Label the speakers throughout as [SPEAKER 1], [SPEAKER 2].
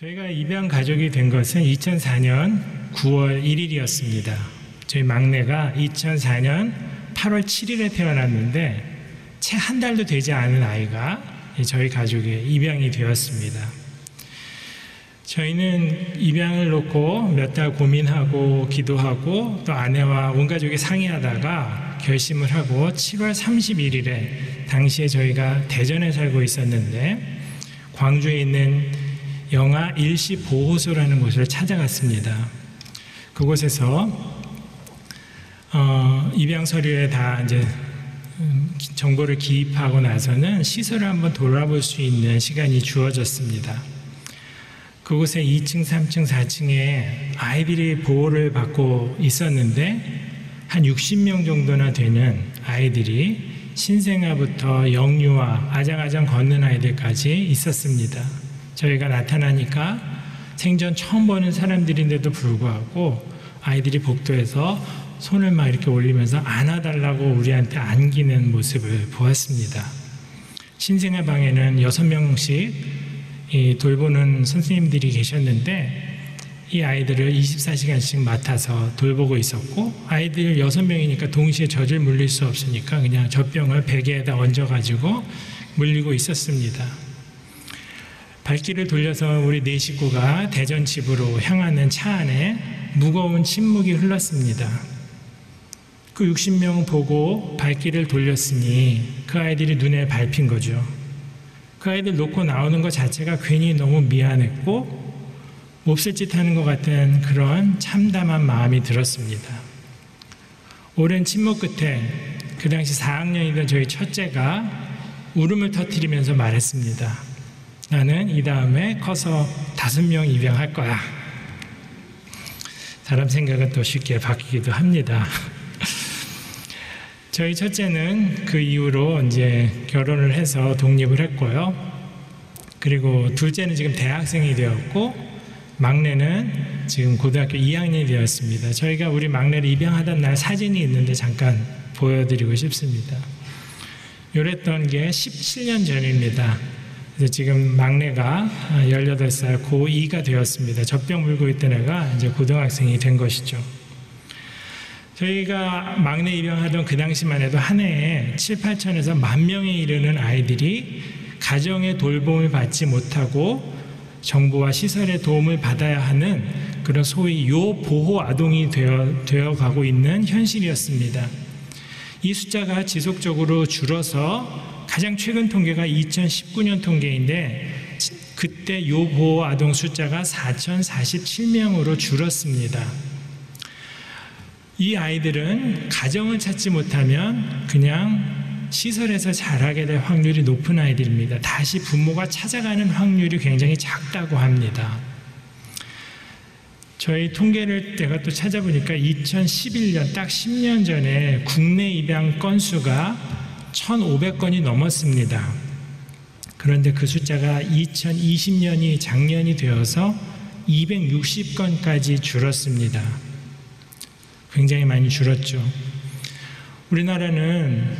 [SPEAKER 1] 저희가 입양 가족이 된 것은 2004년 9월 1일이었습니다. 저희 막내가 2004년 8월 7일에 태어났는데 채 한 달도 되지 않은 아이가 저희 가족에 입양이 되었습니다. 저희는 입양을 놓고 몇 달 고민하고 기도하고 또 아내와 온 가족이 상의하다가 결심을 하고 7월 31일에 당시에 저희가 대전에 살고 있었는데 광주에 있는 영아 일시 보호소라는 곳을 찾아갔습니다. 그곳에서 어, 입양 서류에 다 이제 음, 정보를 기입하고 나서는 시설을 한번 돌아볼 수 있는 시간이 주어졌습니다. 그곳에 2층, 3층, 4층에 아이들이 보호를 받고 있었는데 한 60명 정도나 되는 아이들이 신생아부터 영유아, 아장아장 걷는 아이들까지 있었습니다. 저희가 나타나니까 생전 처음 보는 사람들인데도 불구하고 아이들이 복도에서 손을 막 이렇게 올리면서 안아달라고 우리한테 안기는 모습을 보았습니다. 신생아 방에는 여섯 명씩 돌보는 선생님들이 계셨는데 이 아이들을 24시간씩 맡아서 돌보고 있었고 아이들 여섯 명이니까 동시에 젖을 물릴 수 없으니까 그냥 젖병을 베개에다 얹어가지고 물리고 있었습니다. 발길을 돌려서 우리 네 식구가 대전 집으로 향하는 차 안에 무거운 침묵이 흘렀습니다. 그 60명 보고 발길을 돌렸으니 그 아이들이 눈에 밟힌 거죠. 그 아이들 놓고 나오는 것 자체가 괜히 너무 미안했고 몹쓸 짓 하는 것 같은 그런 참담한 마음이 들었습니다. 오랜 침묵 끝에 그 당시 4학년이던 저희 첫째가 울음을 터뜨리면서 말했습니다. 나는 이 다음에 커서 다섯 명 입양할 거야. 사람 생각은 또 쉽게 바뀌기도 합니다. 저희 첫째는 그 이후로 이제 결혼을 해서 독립을 했고요. 그리고 둘째는 지금 대학생이 되었고, 막내는 지금 고등학교 2학년이 되었습니다. 저희가 우리 막내를 입양하던 날 사진이 있는데 잠깐 보여드리고 싶습니다. 요랬던 게 17년 전입니다. 지금 막내가 18살 고2가 되었습니다. 젖병 물고 있던 애가 이제 고등학생이 된 것이죠. 저희가 막내 입양하던 그 당시만 해도 한 해에 7, 8천에서 만 명에 이르는 아이들이 가정의 돌봄을 받지 못하고 정부와 시설의 도움을 받아야 하는 그런 소위 요보호 아동이 되어, 되어 가고 있는 현실이었습니다. 이 숫자가 지속적으로 줄어서 가장 최근 통계가 2019년 통계인데 그때 요보호 아동 숫자가 4,047명으로 줄었습니다. 이 아이들은 가정을 찾지 못하면 그냥 시설에서 자라게 될 확률이 높은 아이들입니다. 다시 부모가 찾아가는 확률이 굉장히 작다고 합니다. 저희 통계를 내가 또 찾아보니까 2011년 딱 10년 전에 국내 입양 건수가 1,500건이 넘었습니다. 그런데 그 숫자가 2020년이 작년이 되어서 260건까지 줄었습니다. 굉장히 많이 줄었죠. 우리나라는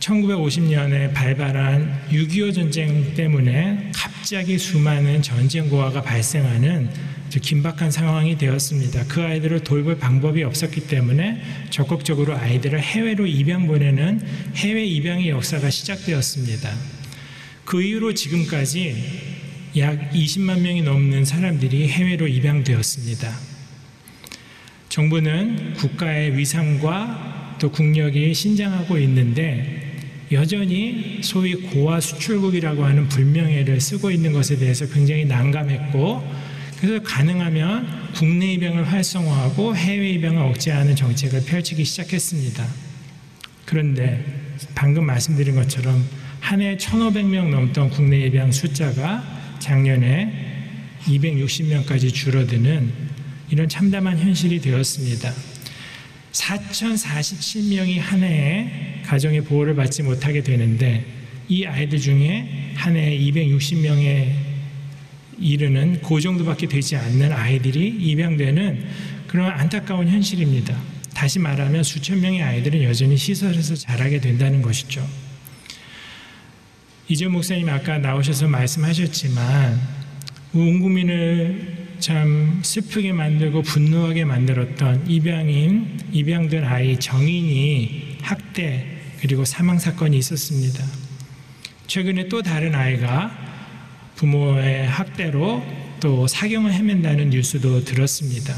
[SPEAKER 1] 1950년에 발발한 6.25 전쟁 때문에 갑자기 수많은 전쟁고아가 발생하는 긴박한 상황이 되었습니다. 그 아이들을 돌볼 방법이 없었기 때문에 적극적으로 아이들을 해외로 입양 보내는 해외 입양의 역사가 시작되었습니다. 그 이후로 지금까지 약 20만 명이 넘는 사람들이 해외로 입양되었습니다. 정부는 국가의 위상과 또 국력이 신장하고 있는데 여전히 소위 고아 수출국이라고 하는 불명예를 쓰고 있는 것에 대해서 굉장히 난감했고 그래서 가능하면 국내 입양을 활성화하고 해외 입양을 억제하는 정책을 펼치기 시작했습니다. 그런데 방금 말씀드린 것처럼 한 해 1,500명 넘던 국내 입양 숫자가 작년에 260명까지 줄어드는 이런 참담한 현실이 되었습니다. 4,047명이 한 해에 가정의 보호를 받지 못하게 되는데 이 아이들 중에 한 해에 260명의 이르는 그 정도밖에 되지 않는 아이들이 입양되는 그런 안타까운 현실입니다. 다시 말하면 수천 명의 아이들은 여전히 시설에서 자라게 된다는 것이죠. 이재 목사님 아까 나오셔서 말씀하셨지만 온 국민을 참 슬프게 만들고 분노하게 만들었던 입양인, 입양된 아이 정인이 학대 그리고 사망 사건이 있었습니다. 최근에 또 다른 아이가 부모의 학대로 또 사경을 헤맨다는 뉴스도 들었습니다.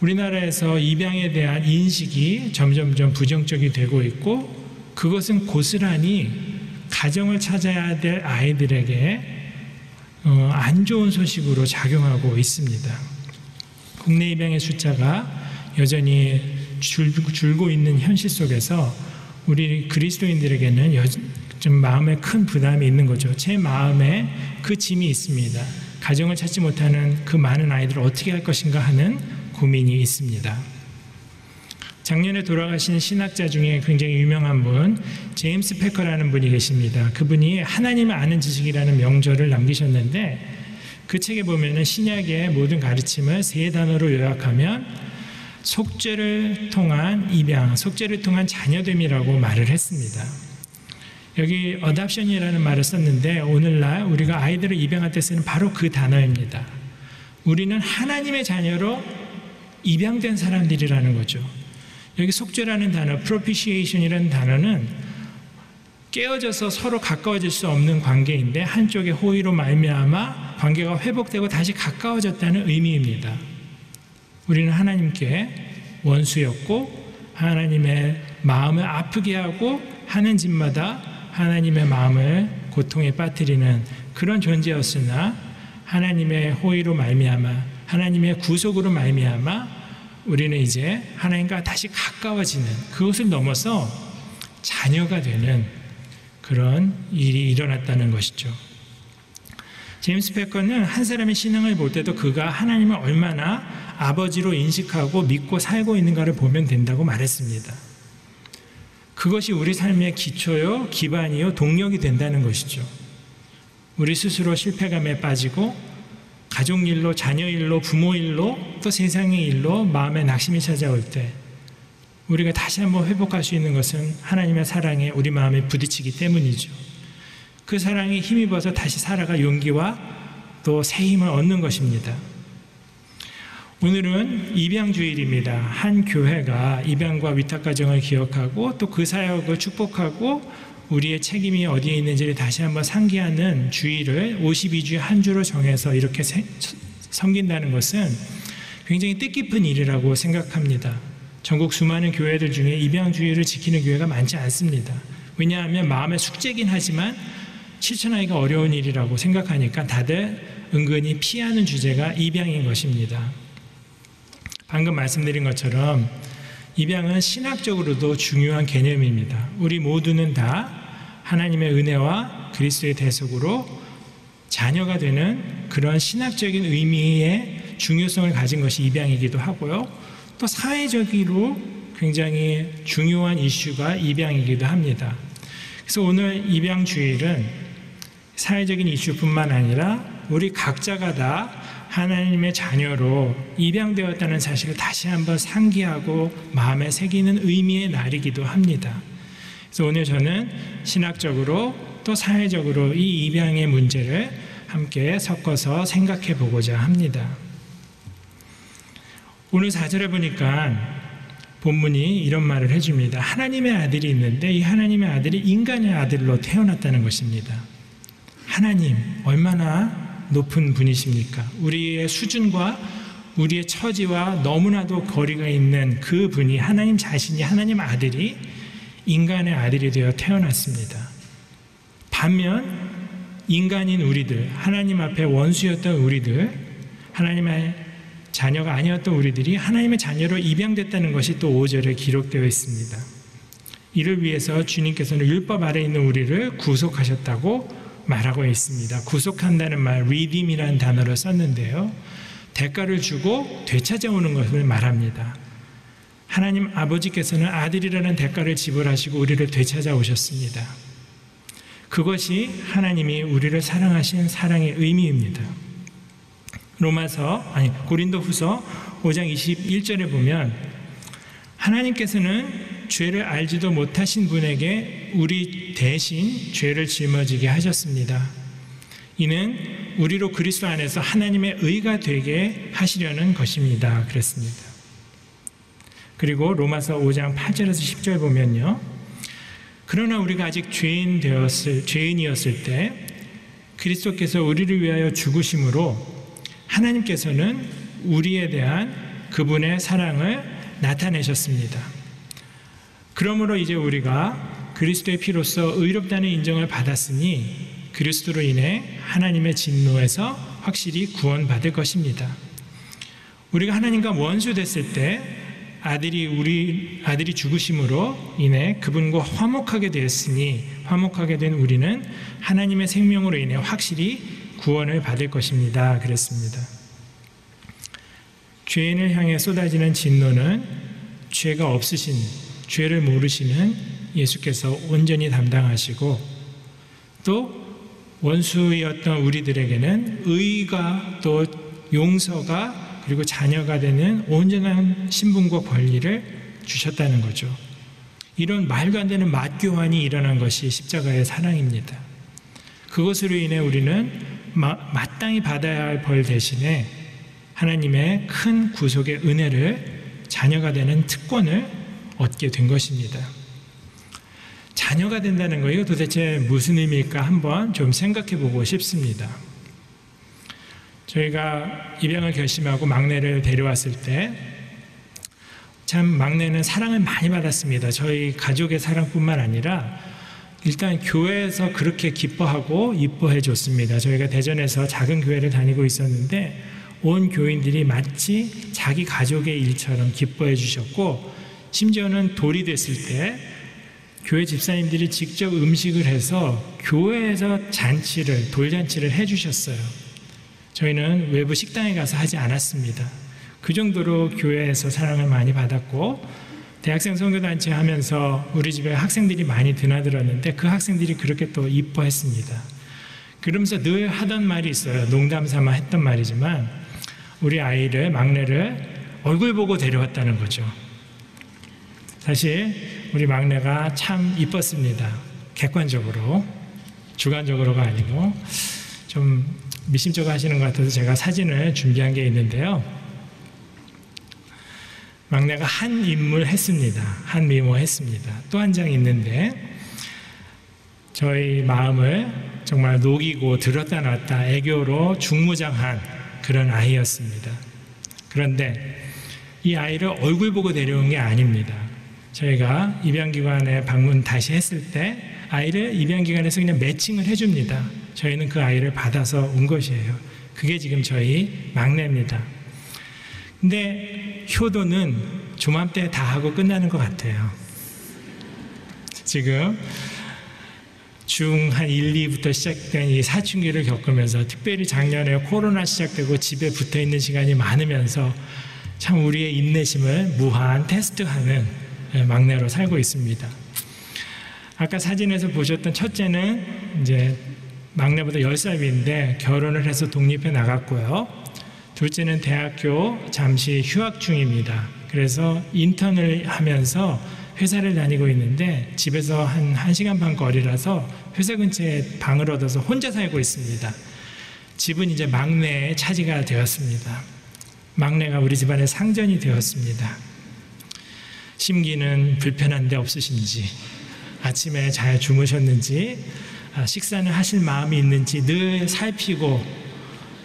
[SPEAKER 1] 우리나라에서 입양에 대한 인식이 점점점 부정적이 되고 있고 그것은 고스란히 가정을 찾아야 될 아이들에게 어, 안 좋은 소식으로 작용하고 있습니다. 국내 입양의 숫자가 여전히 줄, 줄고 있는 현실 속에서 우리 그리스도인들에게는 여, 좀 마음에 큰 부담이 있는 거죠. 제 마음에 그 짐이 있습니다. 가정을 찾지 못하는 그 많은 아이들을 어떻게 할 것인가 하는 고민이 있습니다. 작년에 돌아가신 신학자 중에 굉장히 유명한 분, 제임스 패커라는 분이 계십니다. 그분이 하나님을 아는 지식이라는 명절을 남기셨는데 그 책에 보면은 신약의 모든 가르침을 세 단어로 요약하면 속죄를 통한 입양, 속죄를 통한 자녀됨이라고 말을 했습니다. 여기 어답션이라는 말을 썼는데 오늘날 우리가 아이들을 입양할 때 쓰는 바로 그 단어입니다. 우리는 하나님의 자녀로 입양된 사람들이라는 거죠. 여기 속죄라는 단어, propitiation이라는 단어는 깨어져서 서로 가까워질 수 없는 관계인데 한쪽의 호의로 말미암아 관계가 회복되고 다시 가까워졌다는 의미입니다. 우리는 하나님께 원수였고 하나님의 마음을 아프게 하고 하는 짓마다 하나님의 마음을 고통에 빠뜨리는 그런 존재였으나 하나님의 호의로 말미암아 하나님의 구속으로 말미암아 우리는 이제 하나님과 다시 가까워지는 그것을 넘어서 자녀가 되는 그런 일이 일어났다는 것이죠. 제임스 패커는 한 사람의 신앙을 볼 때도 그가 하나님을 얼마나 아버지로 인식하고 믿고 살고 있는가를 보면 된다고 말했습니다. 그것이 우리 삶의 기초요, 기반이요, 동력이 된다는 것이죠. 우리 스스로 실패감에 빠지고 가족 일로, 자녀 일로, 부모 일로, 또 세상의 일로 마음에 낙심이 찾아올 때 우리가 다시 한번 회복할 수 있는 것은 하나님의 사랑에 우리 마음에 부딪히기 때문이죠. 그 사랑에 힘입어서 다시 살아갈 용기와 또 새 힘을 얻는 것입니다. 오늘은 입양주일입니다. 한 교회가 입양과 위탁가정을 기억하고 또 그 사역을 축복하고 우리의 책임이 어디에 있는지를 다시 한번 상기하는 주의를 52주의 한 주로 정해서 이렇게 섬긴다는 것은 굉장히 뜻깊은 일이라고 생각합니다. 전국 수많은 교회들 중에 입양주의를 지키는 교회가 많지 않습니다. 왜냐하면 마음의 숙제긴 하지만 실천하기가 어려운 일이라고 생각하니까 다들 은근히 피하는 주제가 입양인 것입니다. 방금 말씀드린 것처럼 입양은 신학적으로도 중요한 개념입니다. 우리 모두는 다 하나님의 은혜와 그리스도의 대속으로 자녀가 되는 그런 신학적인 의미의 중요성을 가진 것이 입양이기도 하고요. 또 사회적으로 굉장히 중요한 이슈가 입양이기도 합니다. 그래서 오늘 입양 주일은 사회적인 이슈뿐만 아니라 우리 각자가 다 하나님의 자녀로 입양되었다는 사실을 다시 한번 상기하고 마음에 새기는 의미의 날이기도 합니다. 그래서 오늘 저는 신학적으로 또 사회적으로 이 입양의 문제를 함께 섞어서 생각해 보고자 합니다. 오늘 4절에 보니까 본문이 이런 말을 해줍니다. 하나님의 아들이 있는데 이 하나님의 아들이 인간의 아들로 태어났다는 것입니다. 하나님, 얼마나 높은 분이십니까? 우리의 수준과 우리의 처지와 너무나도 거리가 있는 그 분이 하나님 자신이 하나님 아들이 인간의 아들이 되어 태어났습니다. 반면 인간인 우리들, 하나님 앞에 원수였던 우리들, 하나님의 자녀가 아니었던 우리들이 하나님의 자녀로 입양됐다는 것이 또 5절에 기록되어 있습니다. 이를 위해서 주님께서는 율법 아래 있는 우리를 구속하셨다고 말하고 있습니다. 구속한다는 말, redeem이라는 단어를 썼는데요. 대가를 주고 되찾아오는 것을 말합니다. 하나님 아버지께서는 아들이라는 대가를 지불하시고 우리를 되찾아 오셨습니다. 그것이 하나님이 우리를 사랑하신 사랑의 의미입니다. 로마서 아니 고린도 후서 5장 21절에 보면 하나님께서는 죄를 알지도 못하신 분에게 우리 대신 죄를 짊어지게 하셨습니다. 이는 우리로 그리스도 안에서 하나님의 의가 되게 하시려는 것입니다. 그랬습니다. 그리고 로마서 5장 8절에서 10절 보면요. 그러나 우리가 아직 죄인 되었을 죄인이었을 때 그리스도께서 우리를 위하여 죽으심으로 하나님께서는 우리에 대한 그분의 사랑을 나타내셨습니다. 그러므로 이제 우리가 그리스도의 피로써 의롭다는 인정을 받았으니 그리스도로 인해 하나님의 진노에서 확실히 구원받을 것입니다. 우리가 하나님과 원수 됐을 때 아들이 우리 아들이 죽으심으로 인해 그분과 화목하게 되었으니 화목하게 된 우리는 하나님의 생명으로 인해 확실히 구원을 받을 것입니다. 그랬습니다. 죄인을 향해 쏟아지는 진노는 죄가 없으신 죄를 모르시는 예수께서 온전히 담당하시고 또 원수였던 우리들에게는 의가 또 용서가 그리고 자녀가 되는 온전한 신분과 권리를 주셨다는 거죠. 이런 말도 안 되는 맞교환이 일어난 것이 십자가의 사랑입니다. 그것으로 인해 우리는 마, 마땅히 받아야 할 벌 대신에 하나님의 큰 구속의 은혜를 자녀가 되는 특권을 얻게 된 것입니다. 자녀가 된다는 거예요. 도대체 무슨 의미일까 한번 좀 생각해 보고 싶습니다. 저희가 입양을 결심하고 막내를 데려왔을 때, 참 막내는 사랑을 많이 받았습니다. 저희 가족의 사랑뿐만 아니라 일단 교회에서 그렇게 기뻐하고 이뻐해 줬습니다. 저희가 대전에서 작은 교회를 다니고 있었는데 온 교인들이 마치 자기 가족의 일처럼 기뻐해 주셨고 심지어는 돌이 됐을 때 교회 집사님들이 직접 음식을 해서 교회에서 잔치를, 돌잔치를 해주셨어요. 저희는 외부 식당에 가서 하지 않았습니다. 그 정도로 교회에서 사랑을 많이 받았고, 대학생 선교단체 하면서 우리 집에 학생들이 많이 드나들었는데 그 학생들이 그렇게 또 이뻐했습니다. 그러면서 늘 하던 말이 있어요. 농담 삼아 했던 말이지만, 우리 아이를, 막내를 얼굴 보고 데려왔다는 거죠. 사실 우리 막내가 참 이뻤습니다. 객관적으로 주관적으로가 아니고 좀 미심쩍어 하시는 것 같아서 제가 사진을 준비한 게 있는데요. 막내가 한 인물 했습니다. 한 미모 했습니다. 또 한 장 있는데 저희 마음을 정말 녹이고 들었다 놨다 애교로 중무장한 그런 아이였습니다. 그런데 이 아이를 얼굴 보고 데려온 게 아닙니다. 저희가 입양기관에 방문 다시 했을 때 아이를 입양기관에서 그냥 매칭을 해줍니다. 저희는 그 아이를 받아서 온 것이에요. 그게 지금 저희 막내입니다. 근데 효도는 조맘때 다 하고 끝나는 것 같아요. 지금 중 한 1, 2부터 시작된 이 사춘기를 겪으면서 특별히 작년에 코로나 시작되고 집에 붙어 있는 시간이 많으면서 참 우리의 인내심을 무한 테스트하는 예, 막내로 살고 있습니다. 아까 사진에서 보셨던 첫째는 이제 막내보다 10살 위인데 결혼을 해서 독립해 나갔고요. 둘째는 대학교 잠시 휴학 중입니다. 그래서 인턴을 하면서 회사를 다니고 있는데 집에서 한 1시간 반 거리라서 회사 근처에 방을 얻어서 혼자 살고 있습니다. 집은 이제 막내의 차지가 되었습니다. 막내가 우리 집안의 상전이 되었습니다. 심기는 불편한 데 없으신지, 아침에 잘 주무셨는지, 아, 식사는 하실 마음이 있는지 늘 살피고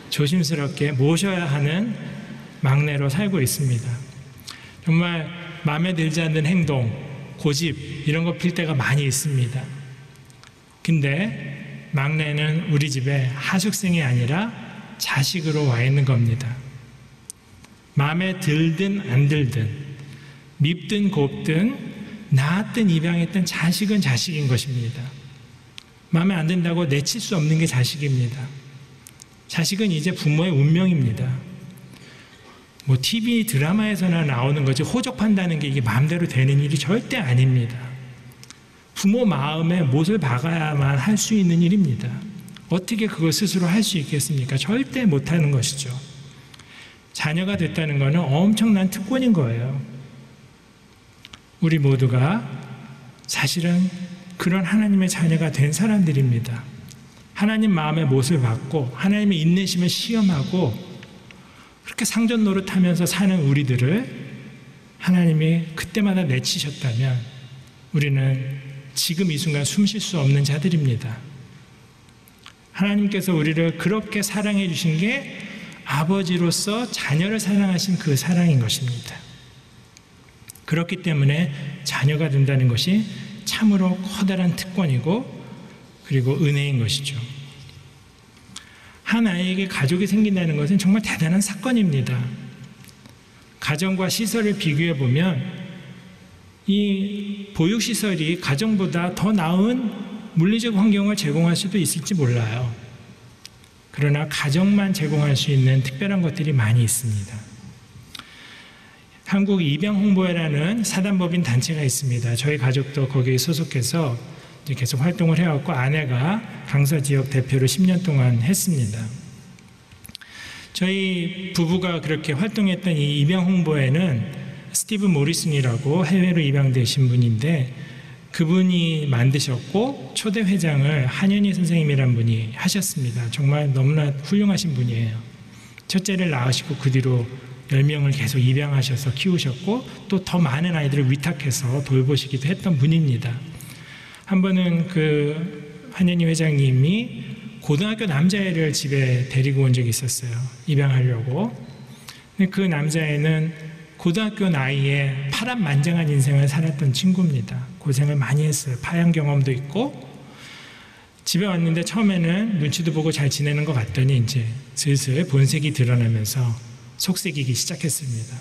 [SPEAKER 1] 조심스럽게 모셔야 하는 막내로 살고 있습니다. 정말 마음에 들지 않는 행동, 고집, 이런 거 필 때가 많이 있습니다. 근데 막내는 우리 집에 하숙생이 아니라 자식으로 와 있는 겁니다. 마음에 들든 안 들든 밉든 곱든 낳았든 입양했든 자식은 자식인 것입니다. 마음에 안 든다고 내칠 수 없는 게 자식입니다. 자식은 이제 부모의 운명입니다. 뭐 TV 드라마에서나 나오는 거지 호적한다는 게 이게 마음대로 되는 일이 절대 아닙니다. 부모 마음에 못을 박아야만 할 수 있는 일입니다. 어떻게 그걸 스스로 할 수 있겠습니까? 절대 못하는 것이죠. 자녀가 됐다는 것은 엄청난 특권인 거예요. 우리 모두가 사실은 그런 하나님의 자녀가 된 사람들입니다. 하나님 마음의 못을 받고 하나님의 인내심을 시험하고 그렇게 상전 노릇하면서 사는 우리들을 하나님이 그때마다 내치셨다면 우리는 지금 이 순간 숨 쉴 수 없는 자들입니다. 하나님께서 우리를 그렇게 사랑해 주신 게 아버지로서 자녀를 사랑하신 그 사랑인 것입니다. 그렇기 때문에 자녀가 된다는 것이 참으로 커다란 특권이고 그리고 은혜인 것이죠. 한 아이에게 가족이 생긴다는 것은 정말 대단한 사건입니다. 가정과 시설을 비교해 보면 이 보육시설이 가정보다 더 나은 물리적 환경을 제공할 수도 있을지 몰라요. 그러나 가정만 제공할 수 있는 특별한 것들이 많이 있습니다. 한국 입양 홍보회라는 사단법인 단체가 있습니다. 저희 가족도 거기에 소속해서 계속 활동을 해왔고 아내가 강서 지역 대표를 10년 동안 했습니다. 저희 부부가 그렇게 활동했던 이 입양 홍보에는 스티브 모리슨이라고 해외로 입양되신 분인데 그분이 만드셨고 초대 회장을 한현희 선생님이란 분이 하셨습니다. 정말 너무나 훌륭하신 분이에요. 첫째를 낳으시고 그 뒤로 10명을 계속 입양하셔서 키우셨고 또 더 많은 아이들을 위탁해서 돌보시기도 했던 분입니다. 한 번은 그 한현희 회장님이 고등학교 남자애를 집에 데리고 온 적이 있었어요. 입양하려고. 근데 그 남자애는 고등학교 나이에 파란만장한 인생을 살았던 친구입니다. 고생을 많이 했어요. 파양 경험도 있고 집에 왔는데 처음에는 눈치도 보고 잘 지내는 것 같더니 이제 슬슬 본색이 드러나면서 속색이기 시작했습니다.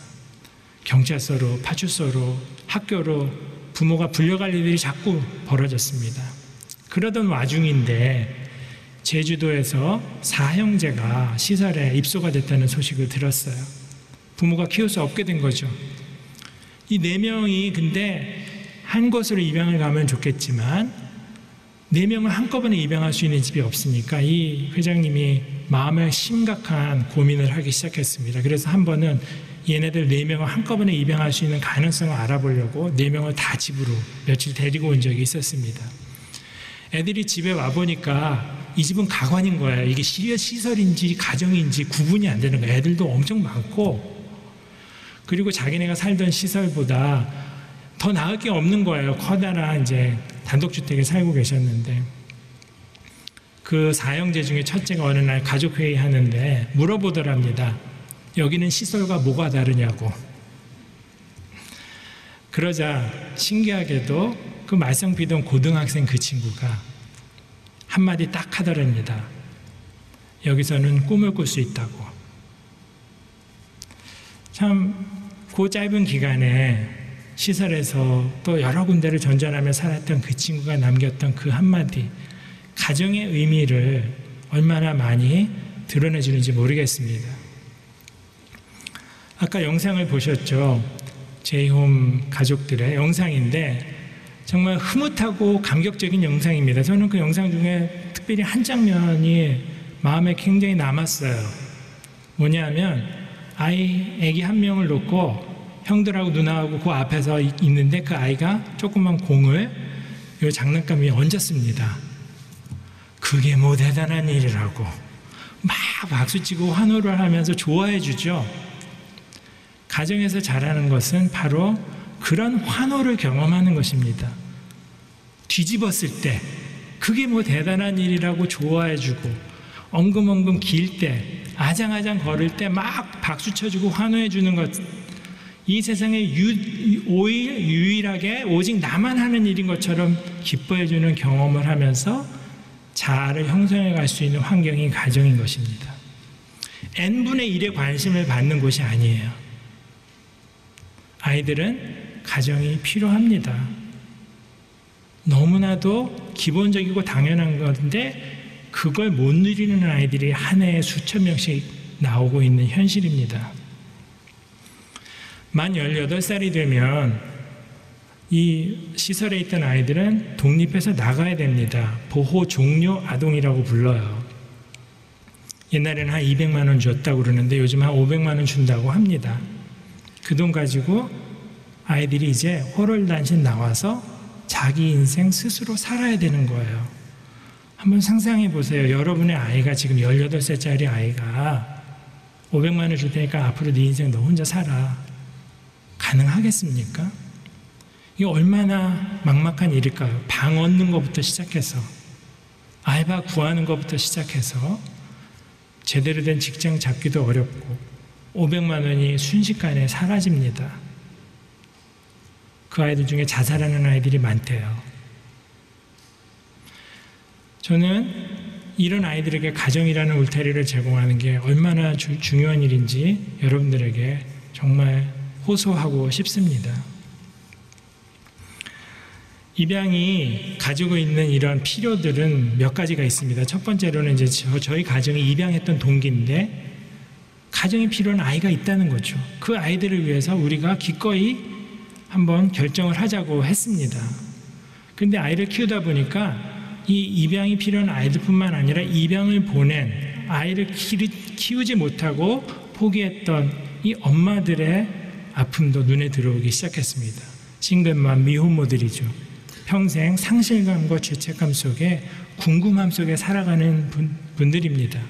[SPEAKER 1] 경찰서로, 파출소로, 학교로 부모가 불려갈 일들이 자꾸 벌어졌습니다. 그러던 와중인데 제주도에서 사형제가 시설에 입소가 됐다는 소식을 들었어요. 부모가 키울 수 없게 된 거죠. 이 네 명이 근데 한 곳으로 입양을 가면 좋겠지만 네 명을 한꺼번에 입양할 수 있는 집이 없으니까 이 회장님이 마음에 심각한 고민을 하기 시작했습니다. 그래서 한 번은 얘네들 네 명을 한꺼번에 입양할 수 있는 가능성을 알아보려고 네 명을 다 집으로 며칠 데리고 온 적이 있었습니다. 애들이 집에 와 보니까 이 집은 가관인 거예요. 이게 시설인지 가정인지 구분이 안 되는 거예요. 애들도 엄청 많고 그리고 자기네가 살던 시설보다 더 나을 게 없는 거예요. 커다란 이제 단독주택에 살고 계셨는데 그 사형제 중에 첫째가 어느 날 가족회의 하는데 물어보더랍니다. 여기는 시설과 뭐가 다르냐고. 그러자 신기하게도 그 말썽 피던 고등학생 그 친구가 한마디 딱 하더랍니다. 여기서는 꿈을 꿀 수 있다고. 참, 그 짧은 기간에 시설에서 또 여러 군데를 전전하며 살았던 그 친구가 남겼던 그 한마디, 가정의 의미를 얼마나 많이 드러내주는지 모르겠습니다. 아까 영상을 보셨죠? 제이홈 가족들의 영상인데 정말 흐뭇하고 감격적인 영상입니다. 저는 그 영상 중에 특별히 한 장면이 마음에 굉장히 남았어요. 뭐냐면 아이 애기 한 명을 놓고 형들하고 누나하고 그 앞에서 있는데 그 아이가 조그만 공을 이 장난감 위에 얹었습니다. 그게 뭐 대단한 일이라고 막 박수치고 환호를 하면서 좋아해 주죠. 가정에서 잘하는 것은 바로 그런 환호를 경험하는 것입니다. 뒤집었을 때 그게 뭐 대단한 일이라고 좋아해 주고 엉금엉금 길 때 아장아장 걸을 때 막 박수 쳐주고 환호해 주는 것. 이 세상에 유, 오일, 유일하게 오직 나만 하는 일인 것처럼 기뻐해 주는 경험을 하면서 자아를 형성해 갈 수 있는 환경이 가정인 것입니다. n분의 1의 관심을 받는 곳이 아니에요. 아이들은 가정이 필요합니다. 너무나도 기본적이고 당연한 건데 그걸 못 누리는 아이들이 한 해에 수천 명씩 나오고 있는 현실입니다. 만 18살이 되면 이 시설에 있던 아이들은 독립해서 나가야 됩니다. 보호 종료 아동이라고 불러요. 옛날에는 한 200만 원 줬다고 그러는데 요즘 한 500만 원 준다고 합니다. 그 돈 가지고 아이들이 이제 호롤단신 나와서 자기 인생 스스로 살아야 되는 거예요. 한번 상상해 보세요. 여러분의 아이가 지금 18살짜리 아이가 500만 원을 줄 테니까 앞으로 네 인생 너 혼자 살아. 가능하겠습니까? 이게 얼마나 막막한 일일까요? 방 얻는 것부터 시작해서 알바 구하는 것부터 시작해서 제대로 된 직장 잡기도 어렵고 500만 원이 순식간에 사라집니다. 그 아이들 중에 자살하는 아이들이 많대요. 저는 이런 아이들에게 가정이라는 울타리를 제공하는 게 얼마나 주, 중요한 일인지 여러분들에게 정말 호소하고 싶습니다. 입양이 가지고 있는 이런 필요들은 몇 가지가 있습니다. 첫 번째로는 이제 저, 희 가정이 입양했던 동기인데 가정이 필요한 아이가 있다는 거죠. 그 아이들을 위해서 우리가 기꺼이 한번 결정을 하자고 했습니다. 근데 아이를 키우다 보니까 이 입양이 필요한 아이들뿐만 아니라 입양을 보낸 아이를 키우지 못하고 포기했던 이 엄마들의 아픔도 눈에 들어오기 시작했습니다. 싱글맘 미혼모들이죠. 평생 상실감과 죄책감 속에 궁금함 속에 살아가는 분, 분들입니다.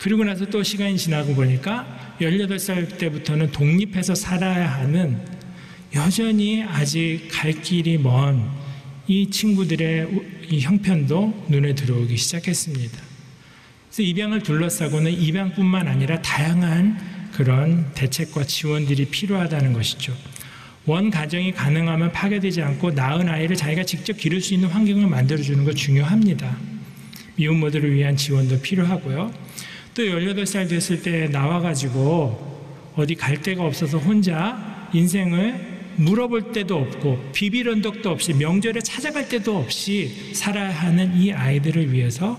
[SPEAKER 1] 그리고 나서 또 시간이 지나고 보니까 18살 때부터는 독립해서 살아야 하는 여전히 아직 갈 길이 먼 이 친구들의 이 형편도 눈에 들어오기 시작했습니다. 그래서 입양을 둘러싸고는 입양뿐만 아니라 다양한 그런 대책과 지원들이 필요하다는 것이죠. 원 가정이 가능하면 파괴되지 않고 낳은 아이를 자기가 직접 기를 수 있는 환경을 만들어주는 것 중요합니다. 미혼모들을 위한 지원도 필요하고요. 또 18살 됐을 때 나와가지고 어디 갈 데가 없어서 혼자 인생을 물어볼 때도 없고 비빌 언덕도 없이 명절에 찾아갈 때도 없이 살아야 하는 이 아이들을 위해서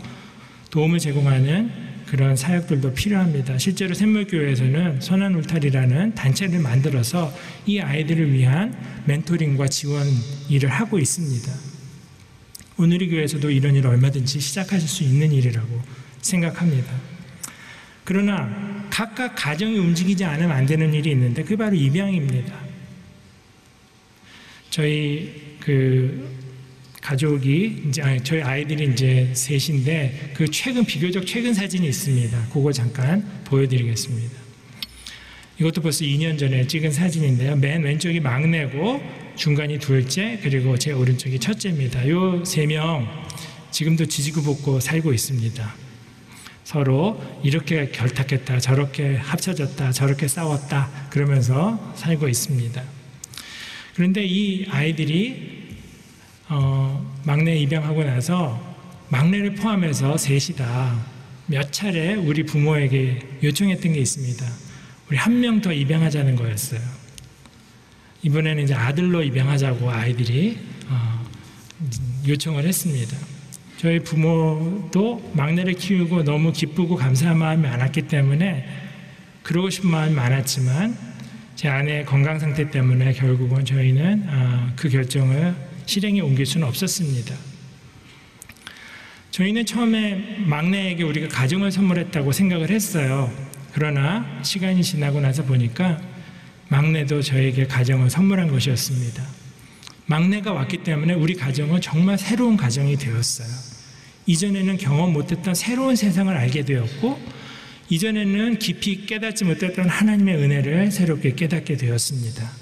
[SPEAKER 1] 도움을 제공하는 그런 사역들도 필요합니다. 실제로 샘물교회에서는 선한 울타리라는 단체를 만들어서 이 아이들을 위한 멘토링과 지원 일을 하고 있습니다. 오늘의 교회에서도 이런 일을 얼마든지 시작하실 수 있는 일이라고 생각합니다. 그러나 각각 가정이 움직이지 않으면 안 되는 일이 있는데 그게 바로 입양입니다. 저희 그 가족이 이제 아니, 저희 아이들이 이제 셋인데 그 최근 비교적 최근 사진이 있습니다. 그거 잠깐 보여드리겠습니다. 이것도 벌써 2년 전에 찍은 사진인데요. 맨 왼쪽이 막내고 중간이 둘째 그리고 제 오른쪽이 첫째입니다. 요세명 지금도 지지고 볶고 살고 있습니다. 서로 이렇게 결탁했다, 저렇게 합쳐졌다, 저렇게 싸웠다 그러면서 살고 있습니다. 그런데 이 아이들이 어, 막내 입양하고 나서 막내를 포함해서 셋이 다 몇 차례 우리 부모에게 요청했던 게 있습니다. 우리 한 명 더 입양하자는 거였어요. 이번에는 이제 아들로 입양하자고 아이들이 어, 요청을 했습니다. 저희 부모도 막내를 키우고 너무 기쁘고 감사한 마음이 많았기 때문에 그러고 싶은 마음이 많았지만 제 아내의 건강 상태 때문에 결국은 저희는 어, 그 결정을 실행에 옮길 수는 없었습니다. 저희는 처음에 막내에게 우리가 가정을 선물했다고 생각을 했어요. 그러나 시간이 지나고 나서 보니까 막내도 저에게 가정을 선물한 것이었습니다. 막내가 왔기 때문에 우리 가정은 정말 새로운 가정이 되었어요. 이전에는 경험 못했던 새로운 세상을 알게 되었고, 이전에는 깊이 깨닫지 못했던 하나님의 은혜를 새롭게 깨닫게 되었습니다.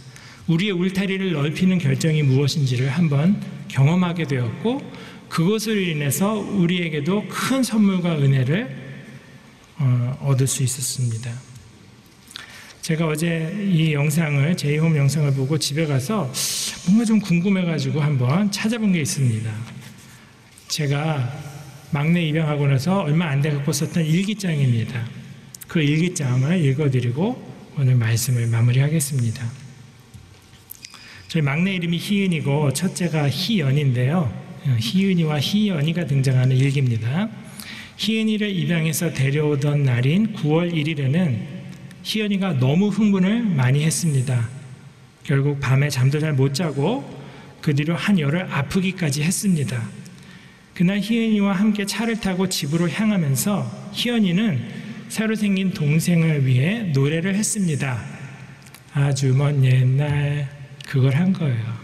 [SPEAKER 1] 우리의 울타리를 넓히는 결정이 무엇인지를 한번 경험하게 되었고 그것을 인해서 우리에게도 큰 선물과 은혜를 어, 얻을 수 있었습니다. 제가 어제 이 영상을 제이홈 영상을 보고 집에 가서 뭔가 좀 궁금해가지고 한번 찾아본 게 있습니다. 제가 막내 입양하고 나서 얼마 안 돼 갖고 썼던 일기장입니다. 그 일기장을 읽어드리고 오늘 말씀을 마무리하겠습니다. 저희 막내 이름이 희은이고 첫째가 희연인데요. 희은이와 희연이가 등장하는 일기입니다. 희은이를 입양해서 데려오던 날인 9월 1일에는 희연이가 너무 흥분을 많이 했습니다. 결국 밤에 잠도 잘 못 자고 그 뒤로 한 열흘 아프기까지 했습니다. 그날 희은이와 함께 차를 타고 집으로 향하면서 희연이는 새로 생긴 동생을 위해 노래를 했습니다. 아주 먼 옛날 그걸 한 거예요.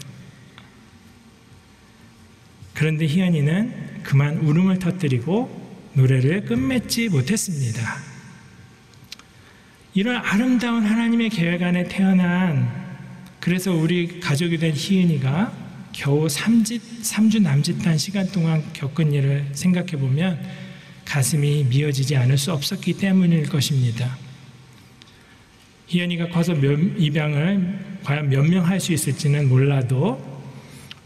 [SPEAKER 1] 그런데 희연이는 그만 울음을 터뜨리고 노래를 끝맺지 못했습니다. 이런 아름다운 하나님의 계획 안에 태어난 그래서 우리 가족이 된 희은이가 겨우 3주, 3주 남짓한 시간 동안 겪은 일을 생각해 보면 가슴이 미어지지 않을 수 없었기 때문일 것입니다. 희연이가 커서 입양을 과연 몇 명 할 수 있을지는 몰라도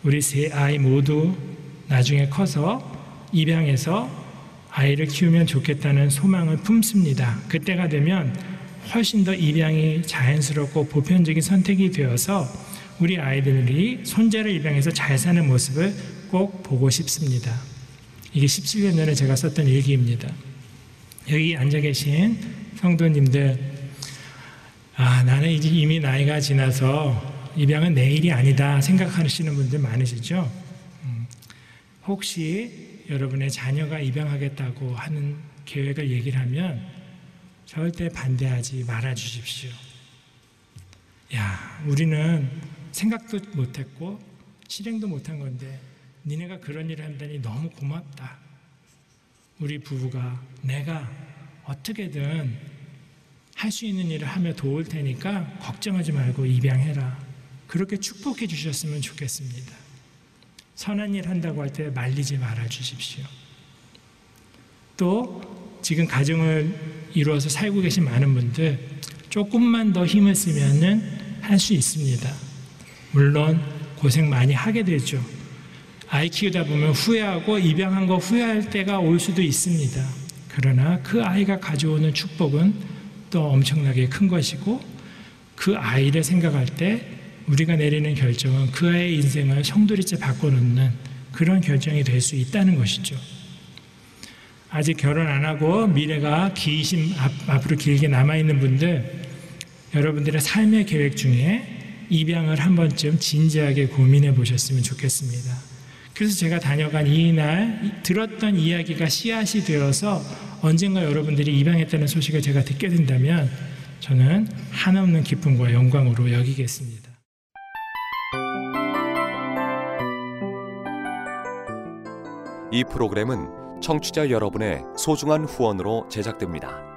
[SPEAKER 1] 우리 세 아이 모두 나중에 커서 입양해서 아이를 키우면 좋겠다는 소망을 품습니다. 그때가 되면 훨씬 더 입양이 자연스럽고 보편적인 선택이 되어서 우리 아이들이 손자를 입양해서 잘 사는 모습을 꼭 보고 싶습니다. 이게 17년 전에 제가 썼던 일기입니다. 여기 앉아 계신 성도님들, 아, 나는 이제 이미 나이가 지나서 입양은 내일이 아니다 생각하시는 분들 많으시죠? 음, 혹시 여러분의 자녀가 입양하겠다고 하는 계획을 얘기를 하면 절대 반대하지 말아 주십시오. 야, 우리는 생각도 못했고 실행도 못한 건데 니네가 그런 일을 한다니 너무 고맙다. 우리 부부가 내가 어떻게든 할 수 있는 일을 하며 도울 테니까 걱정하지 말고 입양해라. 그렇게 축복해 주셨으면 좋겠습니다. 선한 일 한다고 할 때 말리지 말아 주십시오. 또 지금 가정을 이루어서 살고 계신 많은 분들 조금만 더 힘을 쓰면은 할 수 있습니다. 물론 고생 많이 하게 되죠. 아이 키우다 보면 후회하고 입양한 거 후회할 때가 올 수도 있습니다. 그러나 그 아이가 가져오는 축복은 또 엄청나게 큰 것이고 그 아이를 생각할 때 우리가 내리는 결정은 그 아이의 인생을 성도리째 바꿔놓는 그런 결정이 될 수 있다는 것이죠. 아직 결혼 안 하고 미래가 기심 앞, 으로 길게 남아있는 분들 여러분들의 삶의 계획 중에 입양을 한 번쯤 진지하게 고민해 보셨으면 좋겠습니다. 그래서 제가 다녀간 이날 들었던 이야기가 씨앗이 되어서 언젠가 여러분들이 입양했다는 소식을 제가 듣게 된다면 저는 한없는 기쁨과 영광으로 여기겠습니다.
[SPEAKER 2] 이 프로그램은 청취자 여러분의 소중한 후원으로 제작됩니다.